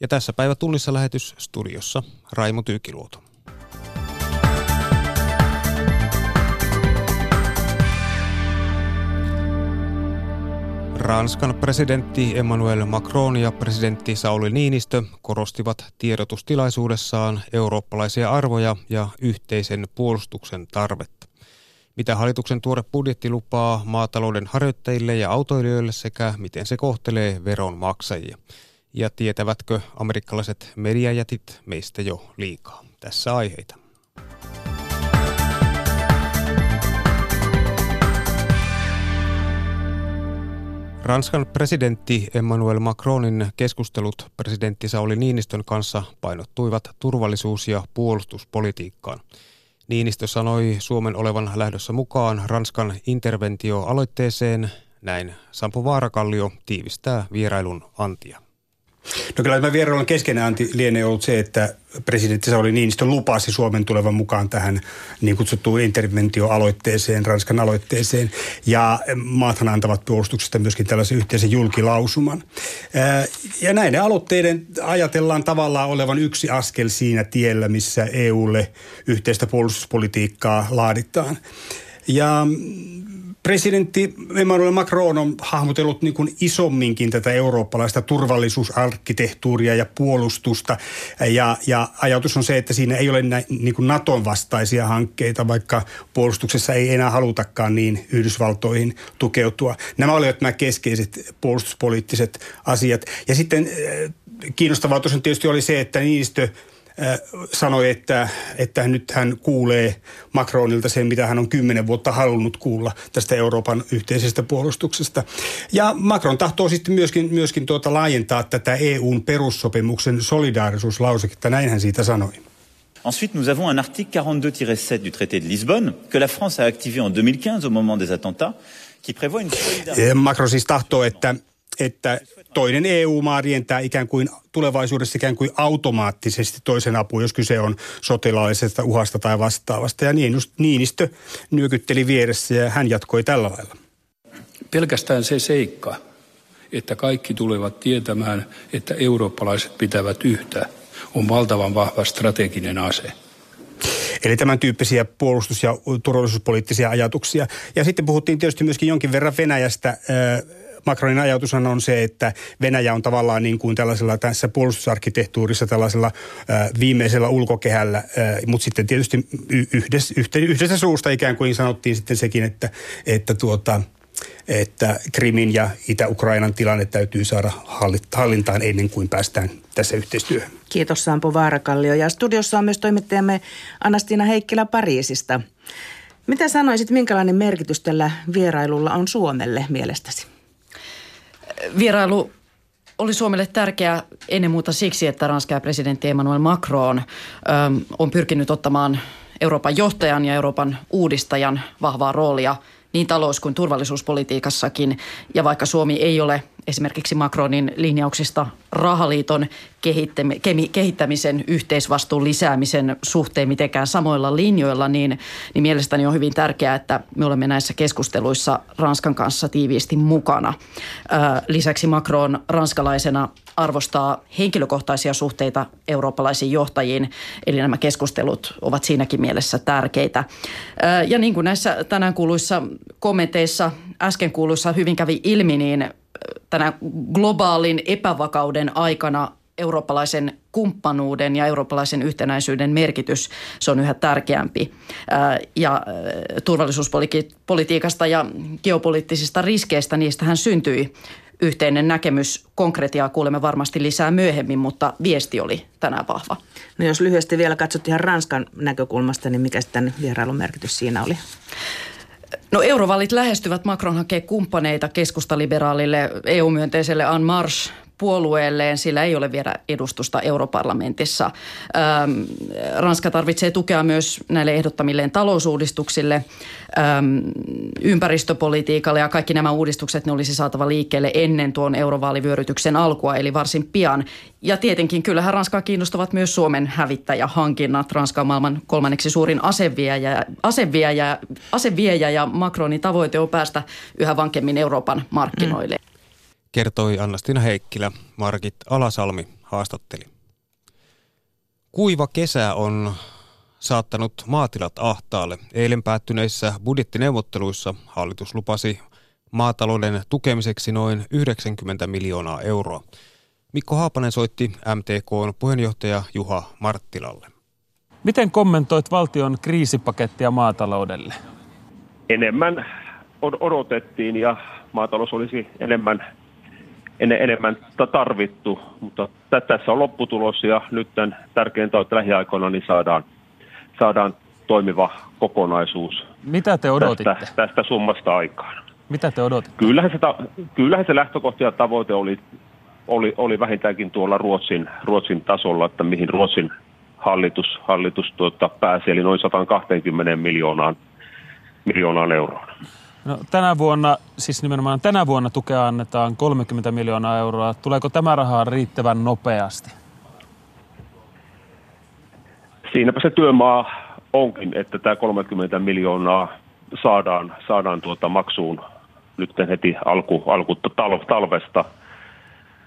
Ja tässä päivä tunnissa lähetys studiossa Raimo Tyykiluoto. Ranskan presidentti Emmanuel Macron ja presidentti Sauli Niinistö korostivat tiedotustilaisuudessaan eurooppalaisia arvoja ja yhteisen puolustuksen tarvetta. Mitä hallituksen tuore budjetti lupaa maatalouden harjoittajille ja autoilijoille sekä miten se kohtelee veronmaksajia. Ja tietävätkö amerikkalaiset mediajätit meistä jo liikaa? Tässä aiheita. Ranskan presidentti Emmanuel Macronin keskustelut presidentti Sauli Niinistön kanssa painottuivat turvallisuus- ja puolustuspolitiikkaan. Niinistö sanoi Suomen olevan lähdössä mukaan Ranskan interventioaloitteeseen. Näin Sampo Vaarakallio tiivistää vierailun antia. No kyllä tämä vierailun keskeinen anti lienee ollut se, että presidentti Sauli Niinistö lupasi Suomen tulevan mukaan tähän niin kutsuttuun interventioaloitteeseen, Ranskan aloitteeseen. Ja maathan antavat puolustuksesta myöskin tällaisen yhteisen julkilausuman. Ja näiden aloitteiden ajatellaan tavallaan olevan yksi askel siinä tiellä, missä EUlle yhteistä puolustuspolitiikkaa laaditaan. Ja presidentti Emmanuel Macron on hahmotellut niin kuin isomminkin tätä eurooppalaista turvallisuusarkkitehtuuria ja puolustusta. Ja, ja ajatus on se, että siinä ei ole nä, niin kuin Naton vastaisia hankkeita, vaikka puolustuksessa ei enää halutakaan niin Yhdysvaltoihin tukeutua. Nämä olivat nämä keskeiset puolustuspoliittiset asiat. Ja sitten äh, kiinnostavaa tosiaan tietysti oli se, että Niinistö – sanoi, että, että nyt hän kuulee Macronilta sen, mitä hän on kymmenen vuotta halunnut kuulla tästä Euroopan yhteisestä puolustuksesta. Ja Macron tahtoo sitten myöskin, myöskin tuota laajentaa tätä EUn perussopimuksen solidaarisuuslauseketta, näin hän siitä sanoi. Ensuite, nous avons un article 42-7 du traité de Lisbonne que la France a activé en 2015 au moment des attentats, qui prévoit une solidarité. Macron siis tahtoo, että että toinen EU-maa rientää ikään kuin tulevaisuudessa ikään kuin automaattisesti toisen apuun, jos kyse on sotilaallisesta uhasta tai vastaavasta. Ja niin just Niinistö nyökytteli vieressä ja hän jatkoi tällä lailla. Pelkästään se seikka, että kaikki tulevat tietämään, että eurooppalaiset pitävät yhtä, on valtavan vahva strateginen ase. Eli tämän tyyppisiä puolustus- ja turvallisuuspoliittisia ajatuksia. Ja sitten puhuttiin tietysti myöskin jonkin verran Venäjästä. Macronin ajatus on se, että Venäjä on tavallaan niin kuin tällaisella tässä puolustusarkkitehtuurissa tällaisella äh, viimeisellä ulkokehällä, äh, mutta sitten tietysti yhdessä, yhdessä suusta ikään kuin sanottiin sitten sekin, että, että tuota, että Krimin ja Itä-Ukrainan tilanne täytyy saada hallintaan ennen kuin päästään tässä yhteistyöhön. Kiitos Sampo Vaarakallio. Ja studiossa on myös toimittajamme Anastina Heikkilä Pariisista. Mitä sanoisit, minkälainen merkitys tällä vierailulla on Suomelle mielestäsi? Vierailu oli Suomelle tärkeä ennen muuta siksi, että Ranskan presidentti Emmanuel Macron on pyrkinyt ottamaan Euroopan johtajan ja Euroopan uudistajan vahvaa roolia – niin talous- kuin turvallisuuspolitiikassakin. Ja vaikka Suomi ei ole esimerkiksi Macronin linjauksista rahaliiton kehittämisen, yhteisvastuun lisäämisen suhteen mitenkään samoilla linjoilla, niin, niin mielestäni on hyvin tärkeää, että me olemme näissä keskusteluissa Ranskan kanssa tiiviisti mukana. Lisäksi Macron ranskalaisena arvostaa henkilökohtaisia suhteita eurooppalaisiin johtajiin, eli nämä keskustelut ovat siinäkin mielessä tärkeitä. Ja niin kuin näissä tänään kuuluissa kommenteissa äsken kuuluissa hyvin kävi ilmi, niin tänä globaalin epävakauden aikana eurooppalaisen kumppanuuden ja eurooppalaisen yhtenäisyyden merkitys, se on yhä tärkeämpi. Ja turvallisuuspolitiikasta ja geopoliittisista riskeistä, niistähän syntyi yhteinen näkemys. Konkretiaa kuulemme varmasti lisää myöhemmin, mutta viesti oli tänään vahva. No jos lyhyesti vielä katsot ihan Ranskan näkökulmasta, niin mikä sitten vierailun merkitys siinä oli? No eurovalit lähestyvät. Macron hakee kumppaneita keskustaliberaalille EU-myönteiselle En Marche puolueelleen, sillä ei ole vielä edustusta europarlamentissa. Ähm, Ranska tarvitsee tukea myös näille ehdottamilleen talousuudistuksille, ähm, ympäristöpolitiikalle ja kaikki nämä uudistukset ne olisi saatava liikkeelle ennen tuon eurovaalivyörytyksen alkua, eli varsin pian. Ja tietenkin kyllähän Ranskaa kiinnostavat myös Suomen hävittäjähankinnat. Ranska on maailman kolmanneksi suurin aseviejä, aseviejä, aseviejä ja Macronin tavoite on päästä yhä vankemmin Euroopan markkinoille. Mm kertoi Annastina Heikkilä. Markit Alasalmi haastatteli. Kuiva kesä on saattanut maatilat ahtaalle. Eilen päättyneissä budjettineuvotteluissa hallitus lupasi maatalouden tukemiseksi noin 90 miljoonaa euroa. Mikko Haapanen soitti MTKn puheenjohtaja Juha Marttilalle. Miten kommentoit valtion kriisipakettia maataloudelle? Enemmän odotettiin ja maatalous olisi enemmän, enemmän tarvittu, mutta tässä on lopputulos ja nyt tärkeintä on, että lähiaikoina niin saadaan, saadaan toimiva kokonaisuus Mitä te odotitte? Tästä, tästä summasta aikaan. Mitä te odotitte? Kyllähän se, kyllähän se lähtökohta ja tavoite oli, oli, oli vähintäänkin tuolla Ruotsin, Ruotsin tasolla, että mihin Ruotsin hallitus, hallitus tuota, pääsi, eli noin 120 miljoonaan, miljoonaan euroon. No, tänä vuonna, siis nimenomaan tänä vuonna tukea annetaan 30 miljoonaa euroa. Tuleeko tämä rahaa riittävän nopeasti? Siinäpä se työmaa onkin, että tämä 30 miljoonaa saadaan, saadaan tuota maksuun nyt heti alku, alku talvesta.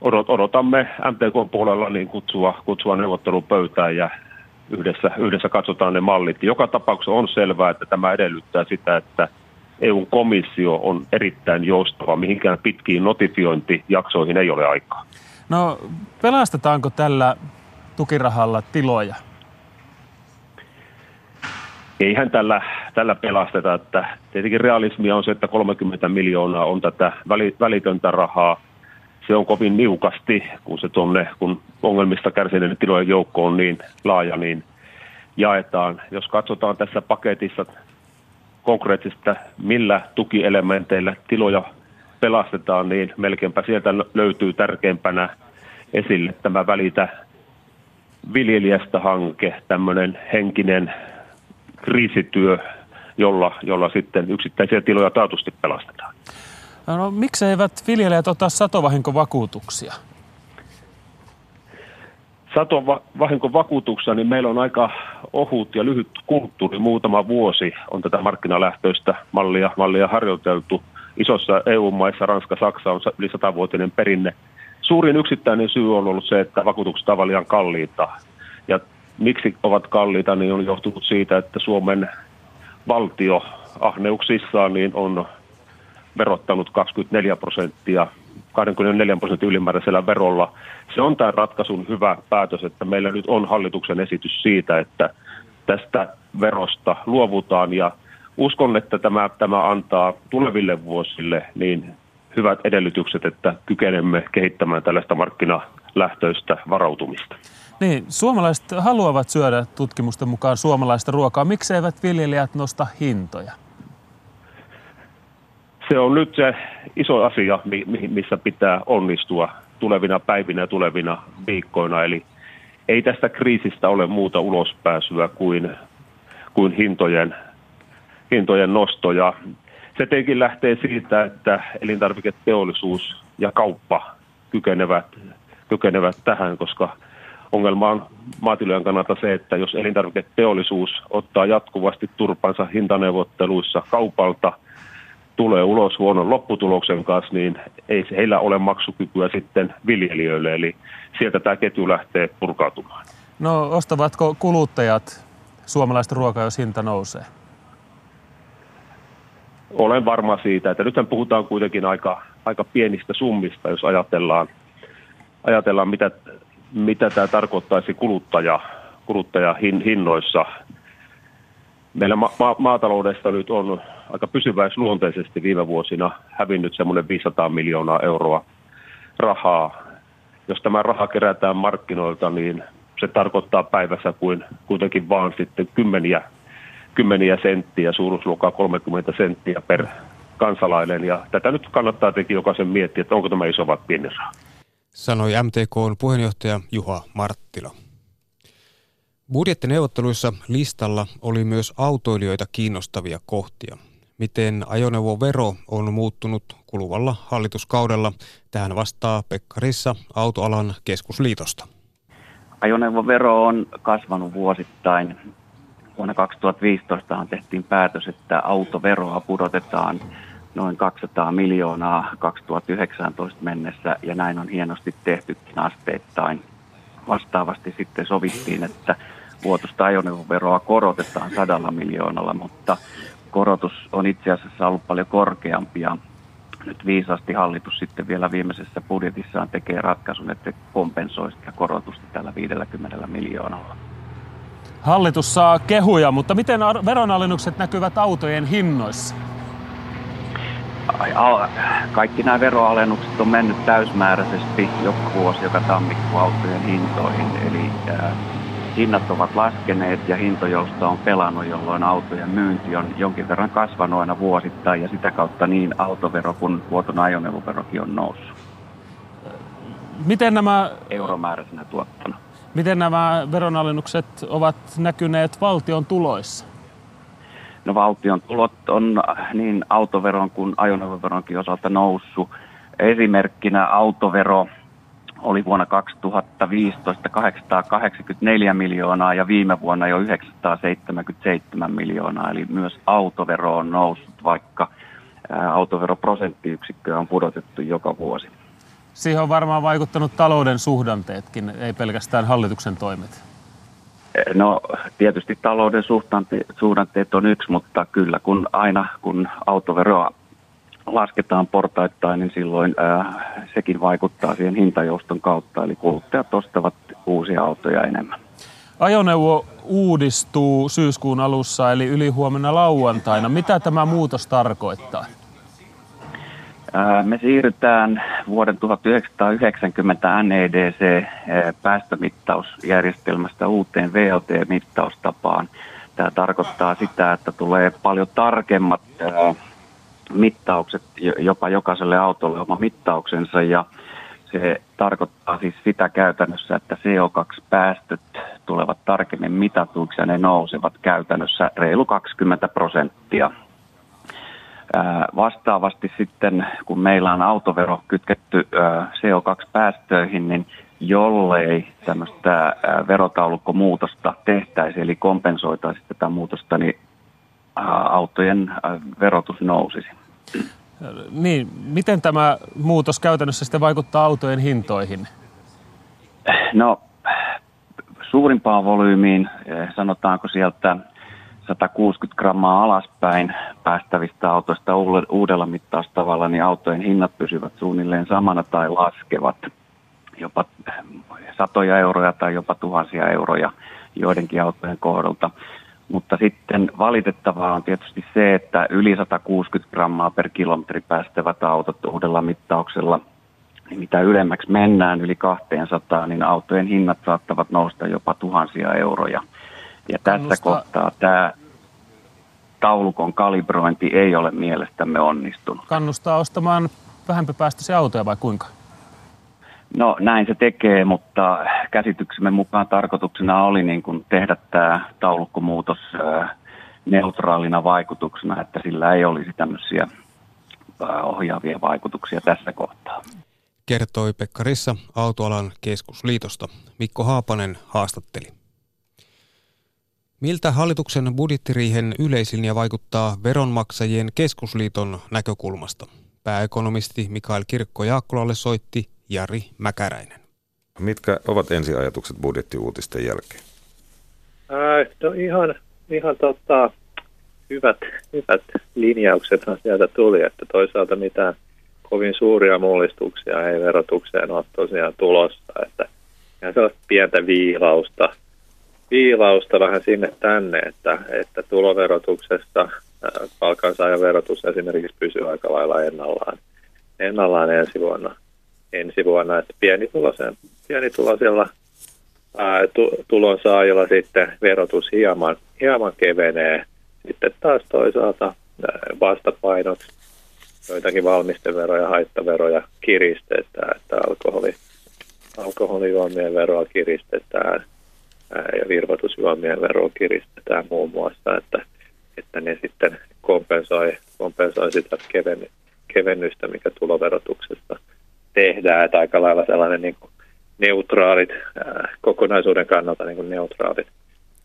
Odotamme MTK puolella niin kutsua, kutsua neuvottelupöytään ja yhdessä, yhdessä katsotaan ne mallit. Joka tapauksessa on selvää, että tämä edellyttää sitä, että EU-komissio on erittäin joustava. Mihinkään pitkiin notifiointijaksoihin ei ole aikaa. No pelastetaanko tällä tukirahalla tiloja? Eihän tällä, tällä pelasteta. Että tietenkin realismia on se, että 30 miljoonaa on tätä välitöntä rahaa. Se on kovin niukasti, kun se tuonne, kun ongelmista kärsineiden tilojen joukko on niin laaja, niin jaetaan. Jos katsotaan tässä paketissa konkreettista, millä tukielementeillä tiloja pelastetaan, niin melkeinpä sieltä löytyy tärkeimpänä esille tämä Välitä viljelijästä hanke, tämmöinen henkinen kriisityö, jolla, jolla sitten yksittäisiä tiloja taatusti pelastetaan. No, no miksi eivät viljelijät ota satovahinkovakuutuksia? Satovahinkovakuutuksia, niin meillä on aika ohut ja lyhyt kulttuuri. Muutama vuosi on tätä markkinalähtöistä mallia, mallia harjoiteltu. Isossa EU-maissa, Ranska, Saksa on yli satavuotinen perinne. Suurin yksittäinen syy on ollut se, että vakuutukset ovat liian kalliita. Ja miksi ovat kalliita, niin on johtunut siitä, että Suomen valtio ahneuksissaan niin on verottanut 24 prosenttia 24 prosentin ylimääräisellä verolla. Se on tämän ratkaisun hyvä päätös, että meillä nyt on hallituksen esitys siitä, että tästä verosta luovutaan ja uskon, että tämä, tämä antaa tuleville vuosille niin hyvät edellytykset, että kykenemme kehittämään tällaista markkinalähtöistä varautumista. Niin, suomalaiset haluavat syödä tutkimusten mukaan suomalaista ruokaa. Miksi eivät viljelijät nosta hintoja? Se on nyt se iso asia, missä pitää onnistua tulevina päivinä ja tulevina viikkoina. Eli ei tästä kriisistä ole muuta ulospääsyä kuin, kuin hintojen, hintojen nosto. Ja se tietenkin lähtee siitä, että elintarviketeollisuus ja kauppa kykenevät, kykenevät tähän, koska – ongelma on maatilojen kannalta se, että jos elintarviketeollisuus ottaa jatkuvasti turpansa hintaneuvotteluissa kaupalta, tulee ulos huonon lopputuloksen kanssa, niin ei heillä ole maksukykyä sitten viljelijöille. Eli sieltä tämä ketju lähtee purkautumaan. No ostavatko kuluttajat suomalaista ruokaa, jos hinta nousee? Olen varma siitä, että nythän puhutaan kuitenkin aika, aika pienistä summista, jos ajatellaan, ajatellaan mitä mitä tämä tarkoittaisi kuluttaja, kuluttajahinnoissa. Meillä ma- ma- maataloudesta nyt on aika pysyväisluonteisesti viime vuosina hävinnyt semmoinen 500 miljoonaa euroa rahaa. Jos tämä raha kerätään markkinoilta, niin se tarkoittaa päivässä kuin kuitenkin vaan sitten kymmeniä, kymmeniä senttiä, suuruusluokkaa 30 senttiä per kansalainen. Ja tätä nyt kannattaa tietenkin jokaisen miettiä, että onko tämä iso vai pieni raha sanoi MTKn puheenjohtaja Juha Marttila. Budjettineuvotteluissa listalla oli myös autoilijoita kiinnostavia kohtia. Miten ajoneuvovero on muuttunut kuluvalla hallituskaudella? Tähän vastaa Pekka Rissa Autoalan keskusliitosta. Ajoneuvovero on kasvanut vuosittain. Vuonna 2015 tehtiin päätös, että autoveroa pudotetaan noin 200 miljoonaa 2019 mennessä ja näin on hienosti tehtykin asteittain. vastaavasti sitten sovittiin, että vuotuista ajoneuvoveroa korotetaan sadalla miljoonalla, mutta korotus on itse asiassa ollut paljon korkeampi ja nyt viisaasti hallitus sitten vielä viimeisessä budjetissaan tekee ratkaisun, että kompensoi sitä korotusta tällä 50 miljoonalla. Hallitus saa kehuja, mutta miten veronalennukset näkyvät autojen hinnoissa? Kaikki nämä veroalennukset on mennyt täysmääräisesti joka vuosi, joka tammikuun autojen hintoihin. Eli hinnat ovat laskeneet ja hintojousto on pelannut, jolloin autojen myynti on jonkin verran kasvanut aina vuosittain ja sitä kautta niin autovero kuin vuoton ajoneuvoverokin on noussut. Miten nämä... Euromääräisenä tuottona. Miten nämä veronalennukset ovat näkyneet valtion tuloissa? No valtion tulot on niin autoveron kuin ajoneuvoveronkin osalta noussut. Esimerkkinä autovero oli vuonna 2015 884 miljoonaa ja viime vuonna jo 977 miljoonaa, eli myös autovero on noussut, vaikka autoveroprosenttiyksikkö on pudotettu joka vuosi. Siihen on varmaan vaikuttanut talouden suhdanteetkin, ei pelkästään hallituksen toimet. No tietysti talouden suhdanteet on yksi, mutta kyllä kun aina kun autoveroa lasketaan portaittain, niin silloin ää, sekin vaikuttaa siihen hintajouston kautta, eli kuluttajat ostavat uusia autoja enemmän. Ajoneuvo uudistuu syyskuun alussa, eli yli huomenna lauantaina. Mitä tämä muutos tarkoittaa? Me siirrytään vuoden 1990 NEDC päästömittausjärjestelmästä uuteen VLT-mittaustapaan. Tämä tarkoittaa sitä, että tulee paljon tarkemmat mittaukset, jopa jokaiselle autolle oma mittauksensa ja se tarkoittaa siis sitä käytännössä, että CO2-päästöt tulevat tarkemmin mitatuiksi ja ne nousevat käytännössä reilu 20 prosenttia. Vastaavasti sitten, kun meillä on autovero kytketty CO2-päästöihin, niin jollei tämmöistä verotaulukkomuutosta tehtäisi, eli kompensoitaisiin tätä muutosta, niin autojen verotus nousisi. Niin, miten tämä muutos käytännössä sitten vaikuttaa autojen hintoihin? No, suurimpaan volyymiin, eh, sanotaanko sieltä 160 grammaa alaspäin päästävistä autoista uudella mittaustavalla, niin autojen hinnat pysyvät suunnilleen samana tai laskevat jopa satoja euroja tai jopa tuhansia euroja joidenkin autojen kohdalta. Mutta sitten valitettavaa on tietysti se, että yli 160 grammaa per kilometri päästävät autot uudella mittauksella, niin mitä ylemmäksi mennään yli 200, niin autojen hinnat saattavat nousta jopa tuhansia euroja. Ja tässä kohtaa tämä taulukon kalibrointi ei ole mielestämme onnistunut. Kannustaa ostamaan vähempipäästöisiä autoja vai kuinka? No näin se tekee, mutta käsityksemme mukaan tarkoituksena oli niin kuin tehdä tämä taulukkomuutos neutraalina vaikutuksena, että sillä ei olisi tämmöisiä ohjaavia vaikutuksia tässä kohtaa. Kertoi Pekka Rissa Autoalan keskusliitosta. Mikko Haapanen haastatteli. Miltä hallituksen budjettiriihen yleislinja vaikuttaa veronmaksajien keskusliiton näkökulmasta? Pääekonomisti Mikael Kirkko-Jaakkolalle soitti Jari Mäkäräinen. Mitkä ovat ensiajatukset budjettiuutisten jälkeen? Ää, no ihan, ihan tota, hyvät, hyvät linjauksethan sieltä tuli, että toisaalta mitään kovin suuria mullistuksia ei verotukseen ole tosiaan tulossa, että ihan sellaista pientä viilausta, viilausta vähän sinne tänne, että, että tuloverotuksessa palkansaajan verotus esimerkiksi pysyy aika lailla ennallaan, ennallaan ensi vuonna – ensi vuonna, että pienituloisen, pienituloisella ää, tu, tulonsaajilla sitten verotus hieman, hieman kevenee. Sitten taas toisaalta vastapainot, joitakin valmisteveroja, haittaveroja kiristetään, että alkoholi, alkoholijuomien veroa kiristetään ää, ja virvoitusjuomien veroa kiristetään muun muassa, että, että ne sitten kompensoi, kompensoi sitä kevennystä, mikä tuloverotuksesta tehdään, että aika lailla sellainen niin kuin neutraalit, kokonaisuuden kannalta niin kuin neutraalit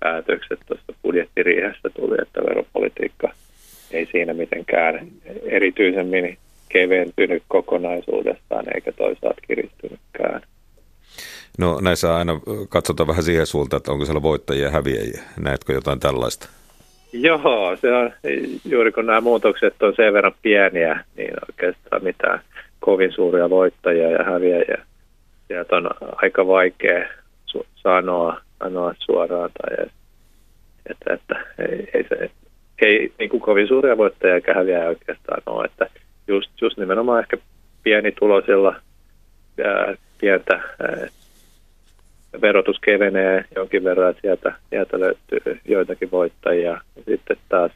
päätökset tuosta budjettiriihestä tuli, että veropolitiikka ei siinä mitenkään erityisemmin keventynyt kokonaisuudestaan eikä toisaalta kiristynytkään. No näissä aina katsotaan vähän siihen suuntaan, että onko siellä voittajia ja häviäjiä. Näetkö jotain tällaista? Joo, se on juuri kun nämä muutokset on sen verran pieniä, niin oikeastaan mitään kovin suuria voittajia ja häviäjiä. Sieltä on aika vaikea su- sanoa, sanoa suoraan tai että, että ei, ei, se, ei niin kuin kovin suuria voittajia eikä häviäjiä oikeastaan ole. Että just, just nimenomaan ehkä pienituloisilla ää, pientä ää, verotus kevenee jonkin verran, että sieltä, sieltä löytyy joitakin voittajia. Sitten taas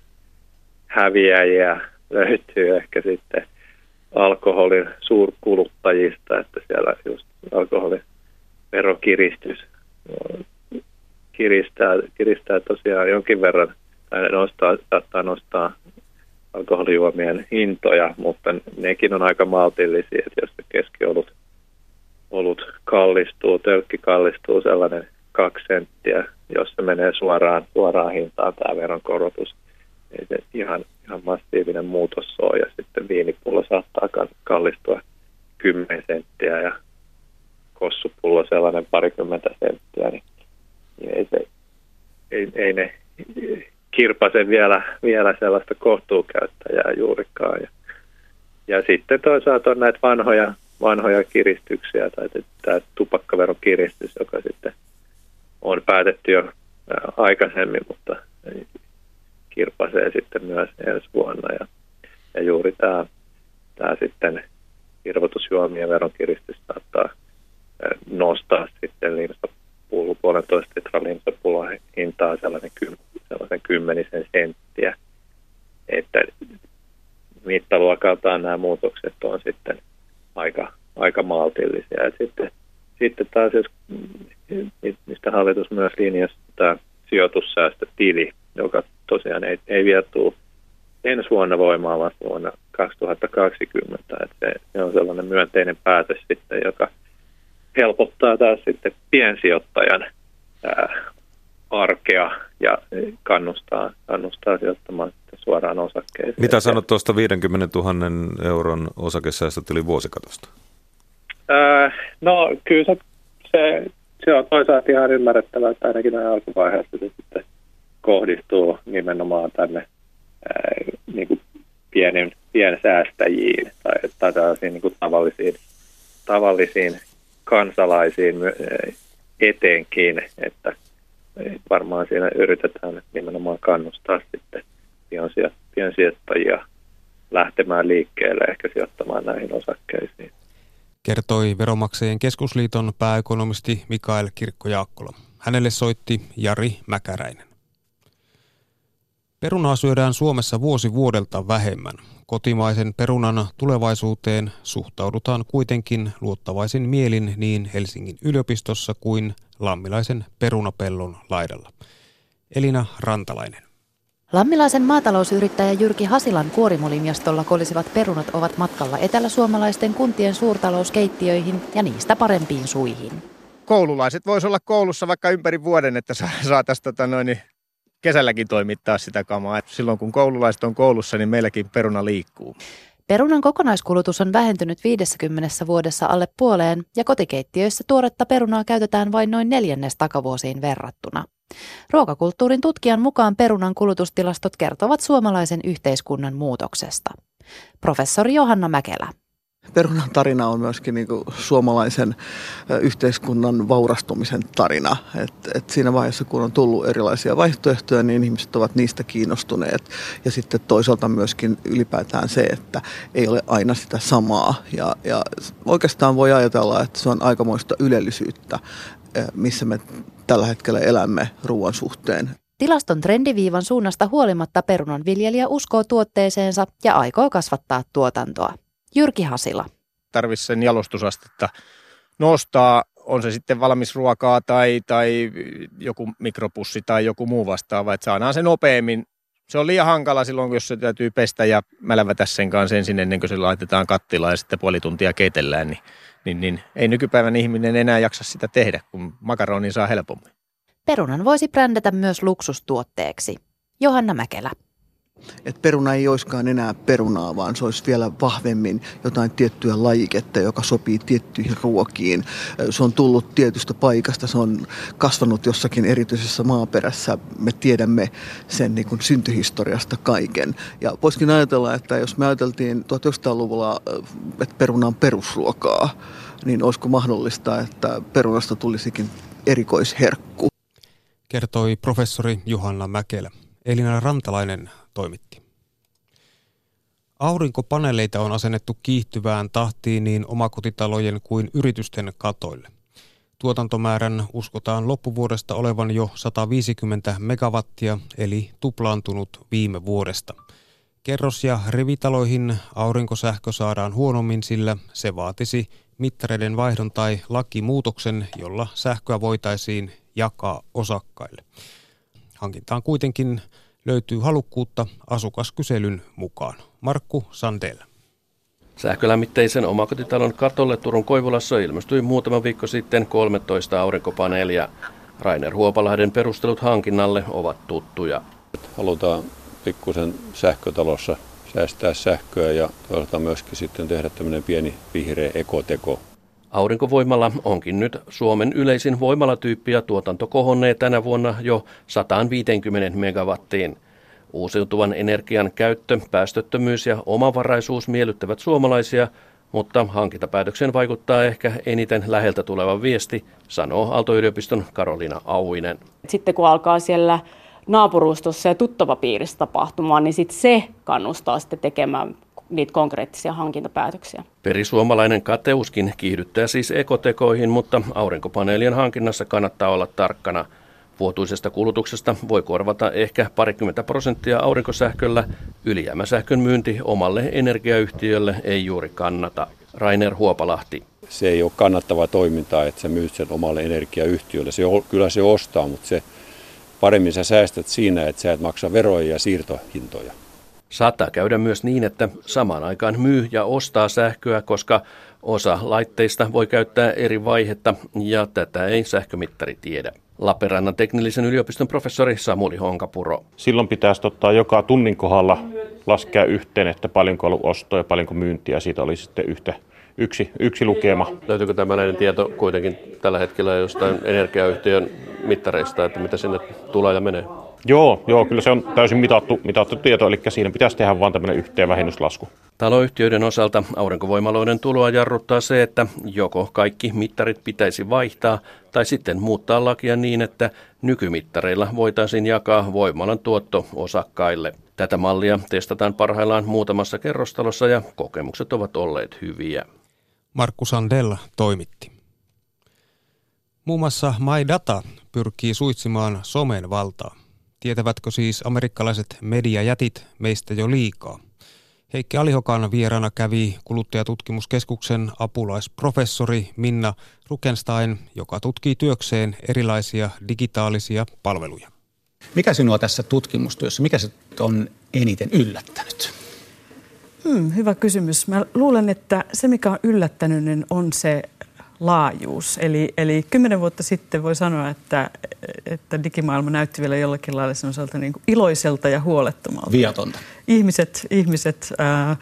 häviäjiä löytyy ehkä sitten alkoholin suurkuluttajista, että siellä just alkoholin verokiristys kiristää, kiristää tosiaan jonkin verran, tai nostaa, saattaa nostaa alkoholijuomien hintoja, mutta nekin on aika maltillisia, että jos keskiolut olut kallistuu, tölkki kallistuu sellainen kaksi senttiä, jos se menee suoraan, suoraan hintaan tämä veronkorotus. Ei se ihan, ihan massiivinen muutos ole ja sitten viinipullo saattaa kallistua 10 senttiä ja kossupullo sellainen parikymmentä senttiä, niin, niin ei, se, ei, ei ne kirpase vielä, vielä sellaista kohtuukäyttäjää juurikaan. Ja, ja sitten toisaalta on näitä vanhoja vanhoja kiristyksiä tai tämä tupakkaveron kiristys, joka sitten on päätetty jo aikaisemmin, mutta kirpasee sitten myös ensi vuonna. Ja, ja juuri tämä, tämä sitten kirvotusjuomien veronkiristys saattaa nostaa sitten limsapullo, puolentoista litran limsapullon hintaa sellainen, sellaisen kymmenisen senttiä. Että mittaluokaltaan nämä muutokset on sitten aika, aika maltillisia. Et sitten, sitten taas, jos, mistä hallitus myös linjasi tämä sijoitussäästötili, ei, vielä tule ensi vuonna voimaan, vaan vuonna 2020. Et se, se on sellainen myönteinen päätös sitten, joka helpottaa taas sitten piensijoittajan ää, arkea ja kannustaa, kannustaa sijoittamaan suoraan osakkeeseen. Mitä sanot tuosta 50 000 euron osakesäästötilin vuosikatosta? Öö, no kyllä se, se, se on toisaalta ihan ymmärrettävää, että ainakin näin alkuvaiheessa se sitten kohdistuu nimenomaan tänne ää, niin kuin pienin, piensäästäjiin tai, tai tällaisiin niin kuin tavallisiin, tavallisiin kansalaisiin etenkin, että varmaan siinä yritetään nimenomaan kannustaa sitten piensijoittajia lähtemään liikkeelle ehkä sijoittamaan näihin osakkeisiin. Kertoi Veromaksajien keskusliiton pääekonomisti Mikael Kirkko-Jaakkola. Hänelle soitti Jari Mäkäräinen. Perunaa syödään Suomessa vuosi vuodelta vähemmän. Kotimaisen perunan tulevaisuuteen suhtaudutaan kuitenkin luottavaisin mielin niin Helsingin yliopistossa kuin Lammilaisen perunapellon laidalla. Elina Rantalainen. Lammilaisen maatalousyrittäjä Jyrki Hasilan kuorimolinjastolla kolisivat perunat ovat matkalla eteläsuomalaisten kuntien suurtalouskeittiöihin ja niistä parempiin suihin. Koululaiset voisi olla koulussa vaikka ympäri vuoden, että saa, saa tästä tota noin, kesälläkin toimittaa sitä kamaa. Silloin kun koululaiset on koulussa, niin meilläkin peruna liikkuu. Perunan kokonaiskulutus on vähentynyt 50 vuodessa alle puoleen ja kotikeittiöissä tuoretta perunaa käytetään vain noin neljännes takavuosiin verrattuna. Ruokakulttuurin tutkijan mukaan perunan kulutustilastot kertovat suomalaisen yhteiskunnan muutoksesta. Professori Johanna Mäkelä. Perunan tarina on myöskin niin kuin suomalaisen yhteiskunnan vaurastumisen tarina. Et, et siinä vaiheessa, kun on tullut erilaisia vaihtoehtoja, niin ihmiset ovat niistä kiinnostuneet. Ja sitten toisaalta myöskin ylipäätään se, että ei ole aina sitä samaa. Ja, ja oikeastaan voi ajatella, että se on aikamoista ylellisyyttä, missä me tällä hetkellä elämme ruoan suhteen. Tilaston trendiviivan suunnasta huolimatta perunan viljelijä uskoo tuotteeseensa ja aikoo kasvattaa tuotantoa. Jyrki Hasila. Tarvitsisi sen jalostusastetta nostaa, on se sitten valmis ruokaa tai, tai joku mikropussi tai joku muu vastaava, että saadaan se nopeammin. Se on liian hankala silloin, jos se täytyy pestä ja mälävätä sen kanssa ensin ennen kuin se laitetaan kattilaan ja sitten puoli tuntia keitellään, niin, niin, niin ei nykypäivän ihminen enää jaksa sitä tehdä, kun makaronin saa helpommin. Perunan voisi brändätä myös luksustuotteeksi. Johanna Mäkelä Että peruna ei olisikaan enää perunaa, vaan se olisi vielä vahvemmin jotain tiettyä lajiketta, joka sopii tiettyihin ruokiin. Se on tullut tietystä paikasta, se on kasvanut jossakin erityisessä maaperässä. Me tiedämme sen niin kuin syntyhistoriasta kaiken. Ja voisikin ajatella, että jos me ajateltiin 1900-luvulla, että peruna on perusruokaa, niin olisiko mahdollista, että perunasta tulisikin erikoisherkku? Kertoi professori Johanna Mäkelä. Elina Rantalainen toimitti. Aurinkopaneeleita on asennettu kiihtyvään tahtiin niin omakotitalojen kuin yritysten katoille. Tuotantomäärän uskotaan loppuvuodesta olevan jo 150 megawattia, eli tuplaantunut viime vuodesta. Kerros- ja rivitaloihin aurinkosähkö saadaan huonommin, sillä se vaatisi mittareiden vaihdon tai lakimuutoksen, jolla sähköä voitaisiin jakaa osakkaille. Hankintaan kuitenkin löytyy halukkuutta asukaskyselyn mukaan. Markku Sandel. Sähkölämmitteisen omakotitalon katolle Turun Koivulassa ilmestyi muutama viikko sitten 13 aurinkopaneelia. Rainer Huopalahden perustelut hankinnalle ovat tuttuja. Halutaan pikkusen sähkötalossa säästää sähköä ja toisaalta myöskin sitten tehdä tämmöinen pieni vihreä ekoteko. Aurinkovoimalla onkin nyt Suomen yleisin voimalatyyppi ja tuotanto kohonnee tänä vuonna jo 150 megawattiin. Uusiutuvan energian käyttö, päästöttömyys ja omavaraisuus miellyttävät suomalaisia, mutta hankintapäätöksen vaikuttaa ehkä eniten läheltä tuleva viesti, sanoo Aalto-yliopiston Karolina Auinen. Sitten kun alkaa siellä naapurustossa ja tuttavapiirissä tapahtumaan, niin sit se kannustaa sitten tekemään niitä konkreettisia hankintapäätöksiä. Perisuomalainen kateuskin kiihdyttää siis ekotekoihin, mutta aurinkopaneelien hankinnassa kannattaa olla tarkkana. Vuotuisesta kulutuksesta voi korvata ehkä parikymmentä prosenttia aurinkosähköllä. Ylijäämäsähkön myynti omalle energiayhtiölle ei juuri kannata. Rainer Huopalahti. Se ei ole kannattavaa toimintaa, että sä myyt sen omalle energiayhtiölle. Se, kyllä se ostaa, mutta se paremmin sä säästät siinä, että sä et maksa veroja ja siirtohintoja. Saattaa käydä myös niin, että samaan aikaan myy ja ostaa sähköä, koska osa laitteista voi käyttää eri vaihetta ja tätä ei sähkömittari tiedä. Lappeenrannan teknillisen yliopiston professori Samuli Honkapuro. Silloin pitäisi ottaa joka tunnin kohdalla laskea yhteen, että paljonko on ollut ostoja ja paljonko myyntiä. Siitä oli sitten yhtä, yksi, yksi lukema. Löytyykö tämmöinen tieto kuitenkin tällä hetkellä jostain energiayhtiön mittareista, että mitä sinne tulee ja menee? Joo, joo, kyllä se on täysin mitattu, mitattu tieto, eli siinä pitäisi tehdä vain tämmöinen yhteen vähennyslasku. Taloyhtiöiden osalta aurinkovoimaloiden tuloa jarruttaa se, että joko kaikki mittarit pitäisi vaihtaa tai sitten muuttaa lakia niin, että nykymittareilla voitaisiin jakaa voimalan tuotto osakkaille. Tätä mallia testataan parhaillaan muutamassa kerrostalossa ja kokemukset ovat olleet hyviä. Markku Sandella toimitti. Muun muassa MyData pyrkii suitsimaan somen valtaa. Tietävätkö siis amerikkalaiset mediajätit meistä jo liikaa? Heikki Alihokan vieraana kävi kuluttajatutkimuskeskuksen apulaisprofessori Minna Rukenstein, joka tutkii työkseen erilaisia digitaalisia palveluja. Mikä sinua tässä tutkimustyössä, mikä se on eniten yllättänyt? Hmm, hyvä kysymys. Mä luulen, että se mikä on yllättänyt niin on se laajuus. Eli, eli kymmenen vuotta sitten voi sanoa, että, että digimaailma näytti vielä jollakin lailla semmoiselta niin iloiselta ja huolettomalta. Viatonta. Ihmiset, ihmiset ää,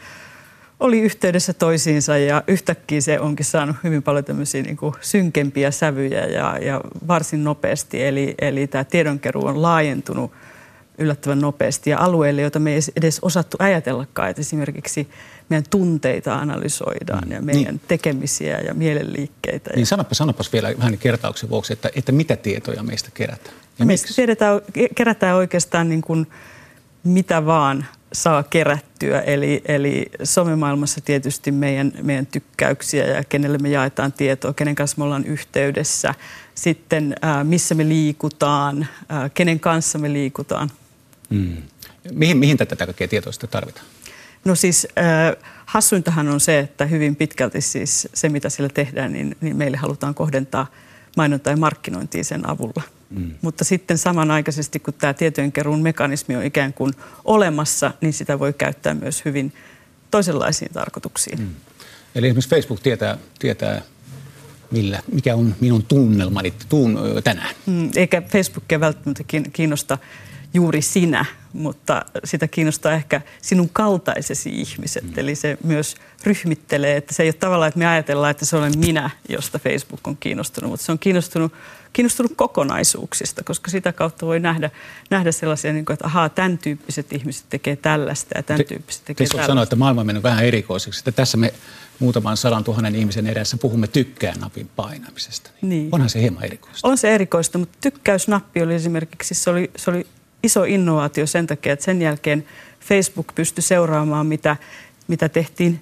oli yhteydessä toisiinsa ja yhtäkkiä se onkin saanut hyvin paljon tämmöisiä niin kuin synkempiä sävyjä ja, ja varsin nopeasti. Eli, eli tämä tiedonkeruu on laajentunut yllättävän nopeasti ja alueille, joita me ei edes osattu ajatellakaan. Että esimerkiksi meidän tunteita analysoidaan mm. ja meidän niin. tekemisiä ja mielenliikkeitä. Niin sanoppa, sanopas vielä vähän kertauksen vuoksi, että, että mitä tietoja meistä kerätään? Ja meistä tiedetään, kerätään oikeastaan niin kuin mitä vaan saa kerättyä. Eli, eli somemaailmassa tietysti meidän, meidän tykkäyksiä ja kenelle me jaetaan tietoa, kenen kanssa me ollaan yhteydessä. Sitten ää, missä me liikutaan, ää, kenen kanssa me liikutaan. Mm. Mihin, mihin tätä kaikkea tietoa sitten tarvitaan? No siis äh, hassuintahan on se, että hyvin pitkälti siis se, mitä sillä tehdään, niin, niin meille halutaan kohdentaa mainontaa ja markkinointia sen avulla. Mm. Mutta sitten samanaikaisesti, kun tämä tietojenkeruun mekanismi on ikään kuin olemassa, niin sitä voi käyttää myös hyvin toisenlaisiin tarkoituksiin. Mm. Eli esimerkiksi Facebook tietää, tietää millä, mikä on minun tunnelmani tuun, tänään. Mm, eikä Facebookia välttämättä kiinnosta juuri sinä, mutta sitä kiinnostaa ehkä sinun kaltaisesi ihmiset. Mm. Eli se myös ryhmittelee, että se ei ole tavallaan, että me ajatellaan, että se olen minä, josta Facebook on kiinnostunut, mutta se on kiinnostunut, kiinnostunut kokonaisuuksista, koska sitä kautta voi nähdä, nähdä sellaisia, niin kuin, että ahaa, tämän tyyppiset ihmiset tekee tällaista ja tämän tyyppiset tekee tällaista. sanoa, että maailma on mennyt vähän erikoiseksi, että tässä me muutaman sadan tuhannen ihmisen edessä puhumme tykkää-napin painamisesta. Niin. Onhan se hieman erikoista. On se erikoista, mutta tykkäysnappi oli esimerkiksi, se oli, se oli iso innovaatio sen takia, että sen jälkeen Facebook pystyi seuraamaan, mitä, mitä tehtiin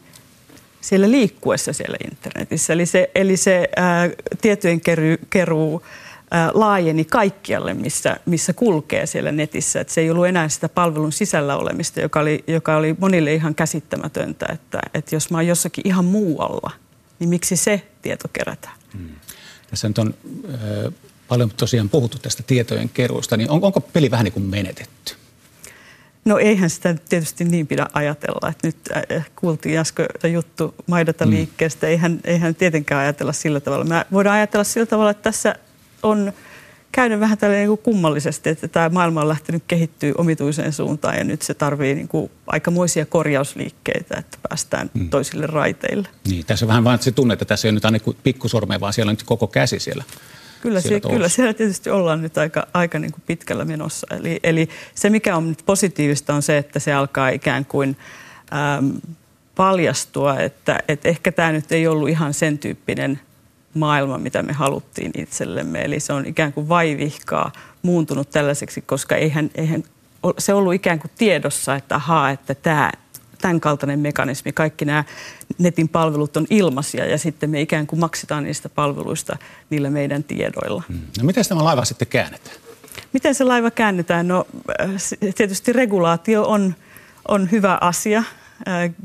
siellä liikkuessa siellä internetissä. Eli se, eli se ää, tietojen keruu, keruu ää, laajeni kaikkialle, missä, missä kulkee siellä netissä. Et se ei ollut enää sitä palvelun sisällä olemista, joka oli, joka oli monille ihan käsittämätöntä, että, että jos mä oon jossakin ihan muualla, niin miksi se tieto kerätään? Hmm. Tässä nyt on äh, paljon tosiaan puhuttu tästä tietojen keruusta, niin on, onko peli vähän niin kuin menetetty? No eihän sitä tietysti niin pidä ajatella, että nyt äh, kuultiin äsken juttu maidata liikkeestä, mm. eihän, eihän tietenkään ajatella sillä tavalla. Me voidaan ajatella sillä tavalla, että tässä on käynyt vähän tällainen niin kummallisesti, että tämä maailma on lähtenyt kehittyä omituiseen suuntaan ja nyt se tarvii niin kuin aikamoisia korjausliikkeitä, että päästään mm. toisille raiteille. Niin, tässä vähän vaan se tunne, että tässä ei ole nyt aina pikkusormeja, vaan siellä on nyt koko käsi siellä Kyllä, siellä, se, kyllä siellä tietysti ollaan nyt aika, aika niin kuin pitkällä menossa. Eli, eli se, mikä on nyt positiivista, on se, että se alkaa ikään kuin äm, paljastua, että, että ehkä tämä nyt ei ollut ihan sen tyyppinen maailma, mitä me haluttiin itsellemme. Eli se on ikään kuin vaivihkaa muuntunut tällaiseksi, koska eihän, eihän se ollut ikään kuin tiedossa, että ahaa, että tämä tämän kaltainen mekanismi. Kaikki nämä netin palvelut on ilmaisia ja sitten me ikään kuin maksetaan niistä palveluista niillä meidän tiedoilla. Hmm. No miten tämä laiva sitten käännetään? Miten se laiva käännetään? No äh, tietysti regulaatio on, on hyvä asia.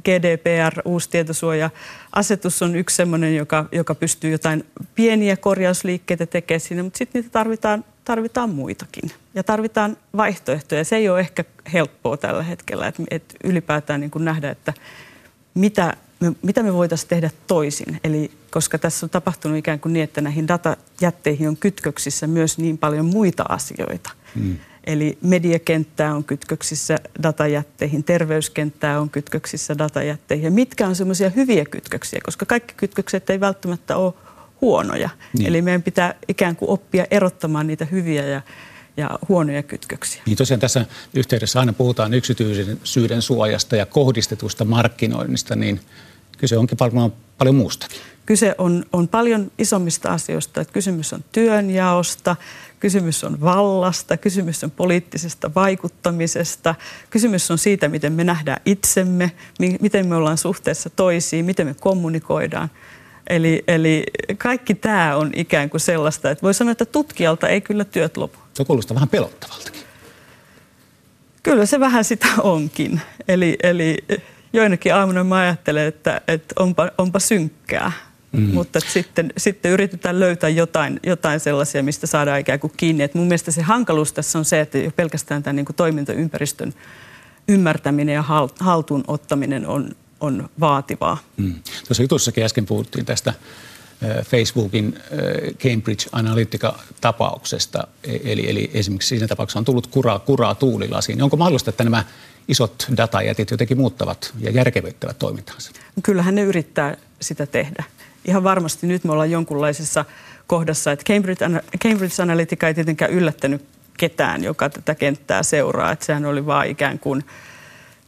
GDPR, uusi tietosuoja-asetus on yksi sellainen, joka, joka pystyy jotain pieniä korjausliikkeitä tekemään sinne, mutta sitten niitä tarvitaan, tarvitaan muitakin. Ja tarvitaan vaihtoehtoja. Se ei ole ehkä helppoa tällä hetkellä, että, että ylipäätään niin nähdä, että mitä me, mitä me voitaisiin tehdä toisin. Eli koska tässä on tapahtunut ikään kuin niin, että näihin datajätteihin on kytköksissä myös niin paljon muita asioita. Mm. Eli mediakenttää on kytköksissä datajätteihin, terveyskenttää on kytköksissä datajätteihin. Ja mitkä on semmoisia hyviä kytköksiä, koska kaikki kytkökset ei välttämättä ole huonoja. Niin. Eli meidän pitää ikään kuin oppia erottamaan niitä hyviä ja, ja huonoja kytköksiä. Niin tosiaan tässä yhteydessä aina puhutaan yksityisyyden suojasta ja kohdistetusta markkinoinnista, niin kyse onkin paljon, paljon muustakin. Kyse on, on paljon isommista asioista. Että kysymys on työnjaosta, kysymys on vallasta, kysymys on poliittisesta vaikuttamisesta, kysymys on siitä, miten me nähdään itsemme, miten me ollaan suhteessa toisiin, miten me kommunikoidaan. Eli, eli kaikki tämä on ikään kuin sellaista, että voi sanoa, että tutkijalta ei kyllä työt lopu. Se kuulostaa vähän pelottavaltakin. Kyllä se vähän sitä onkin. Eli, eli joinakin aamuna mä ajattelen, että, että onpa, onpa synkkää. Mm. Mutta sitten, sitten yritetään löytää jotain, jotain sellaisia, mistä saadaan ikään kuin kiinni. Et mun mielestä se hankaluus tässä on se, että jo pelkästään tämän niin kuin toimintaympäristön ymmärtäminen ja haltuun ottaminen on, on vaativaa. Mm. Tuossa jutussakin äsken puhuttiin tästä Facebookin Cambridge Analytica-tapauksesta. E, eli, eli esimerkiksi siinä tapauksessa on tullut kuraa, kuraa tuulilasiin. Onko mahdollista, että nämä isot datajätit jotenkin muuttavat ja järkevöittävät toimintaansa? Kyllähän ne yrittää sitä tehdä. Ihan varmasti nyt me ollaan jonkunlaisessa kohdassa, että Cambridge, Cambridge Analytica ei tietenkään yllättänyt ketään, joka tätä kenttää seuraa. Että sehän oli vaan ikään kuin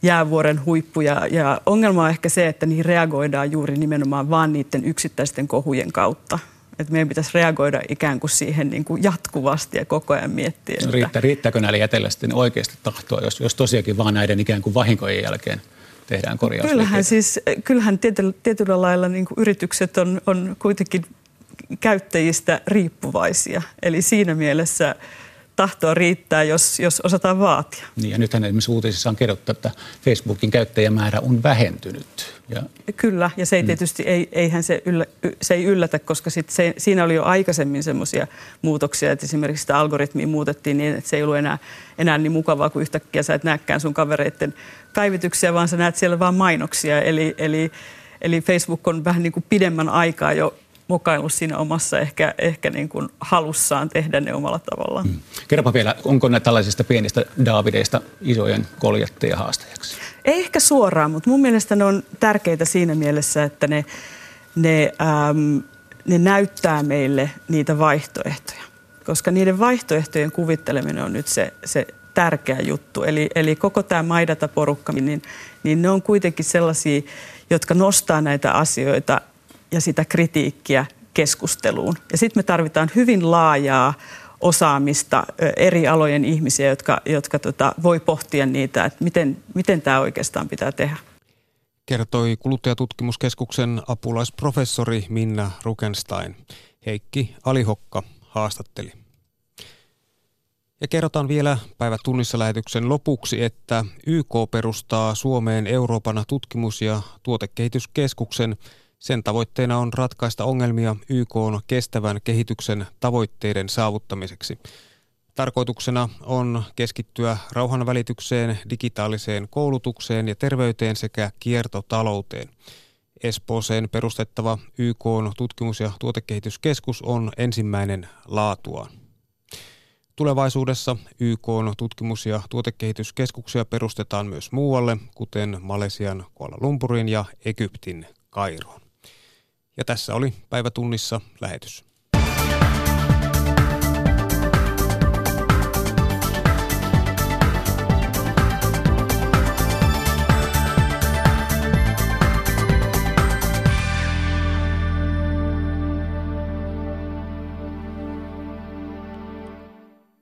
jäävuoren huippu. Ja, ja ongelma on ehkä se, että niihin reagoidaan juuri nimenomaan vaan niiden yksittäisten kohujen kautta. Että meidän pitäisi reagoida ikään kuin siihen niin kuin jatkuvasti ja koko ajan miettiä. No, riittää, riittääkö näille jätellä sitten oikeasti tahtoa, jos, jos tosiaankin vaan näiden ikään kuin vahinkojen jälkeen tehdään korjaus? Kyllähän siis, kyllähän tietyllä, tietyllä lailla niin yritykset on, on kuitenkin käyttäjistä riippuvaisia. Eli siinä mielessä tahtoa riittää, jos, jos osataan vaatia. Niin, ja nythän esimerkiksi uutisissa on kerrottu, että Facebookin käyttäjämäärä on vähentynyt. Ja... Kyllä, ja se ei mm. tietysti, ei, eihän se, yllä, se ei yllätä, koska sit se, siinä oli jo aikaisemmin semmoisia muutoksia, että esimerkiksi sitä algoritmia muutettiin niin, että se ei ollut enää, enää niin mukavaa, kuin yhtäkkiä sä et näkään sun kavereiden päivityksiä, vaan sä näet siellä vain mainoksia. Eli, eli, eli Facebook on vähän niin kuin pidemmän aikaa jo mukaillut siinä omassa ehkä, ehkä niin kuin halussaan tehdä ne omalla tavallaan. Hmm. Kerropa vielä, onko ne tällaisista pienistä Daavideista isojen koljetteja haastajaksi? Ei ehkä suoraan, mutta mun mielestä ne on tärkeitä siinä mielessä, että ne, ne, ähm, ne näyttää meille niitä vaihtoehtoja. Koska niiden vaihtoehtojen kuvitteleminen on nyt se, se tärkeä juttu. Eli, eli koko tämä Maidata-porukka, niin, niin ne on kuitenkin sellaisia, jotka nostaa näitä asioita ja sitä kritiikkiä keskusteluun. Ja sitten me tarvitaan hyvin laajaa osaamista, eri alojen ihmisiä, jotka, jotka tota, voi pohtia niitä, että miten, miten tämä oikeastaan pitää tehdä. Kertoi kuluttajatutkimuskeskuksen apulaisprofessori Minna Rukenstein. Heikki Alihokka haastatteli. Ja kerrotaan vielä päivätunnissa lähetyksen lopuksi, että YK perustaa Suomeen Euroopan tutkimus- ja tuotekehityskeskuksen. Sen tavoitteena on ratkaista ongelmia YK on kestävän kehityksen tavoitteiden saavuttamiseksi. Tarkoituksena on keskittyä rauhanvälitykseen, digitaaliseen koulutukseen ja terveyteen sekä kiertotalouteen. Espooseen perustettava YK tutkimus- ja tuotekehityskeskus on ensimmäinen laatuaan. Tulevaisuudessa YK tutkimus- ja tuotekehityskeskuksia perustetaan myös muualle, kuten Malesian Kuala Lumpurin ja Egyptin Kairoon. Ja tässä oli päivätunnissa lähetys.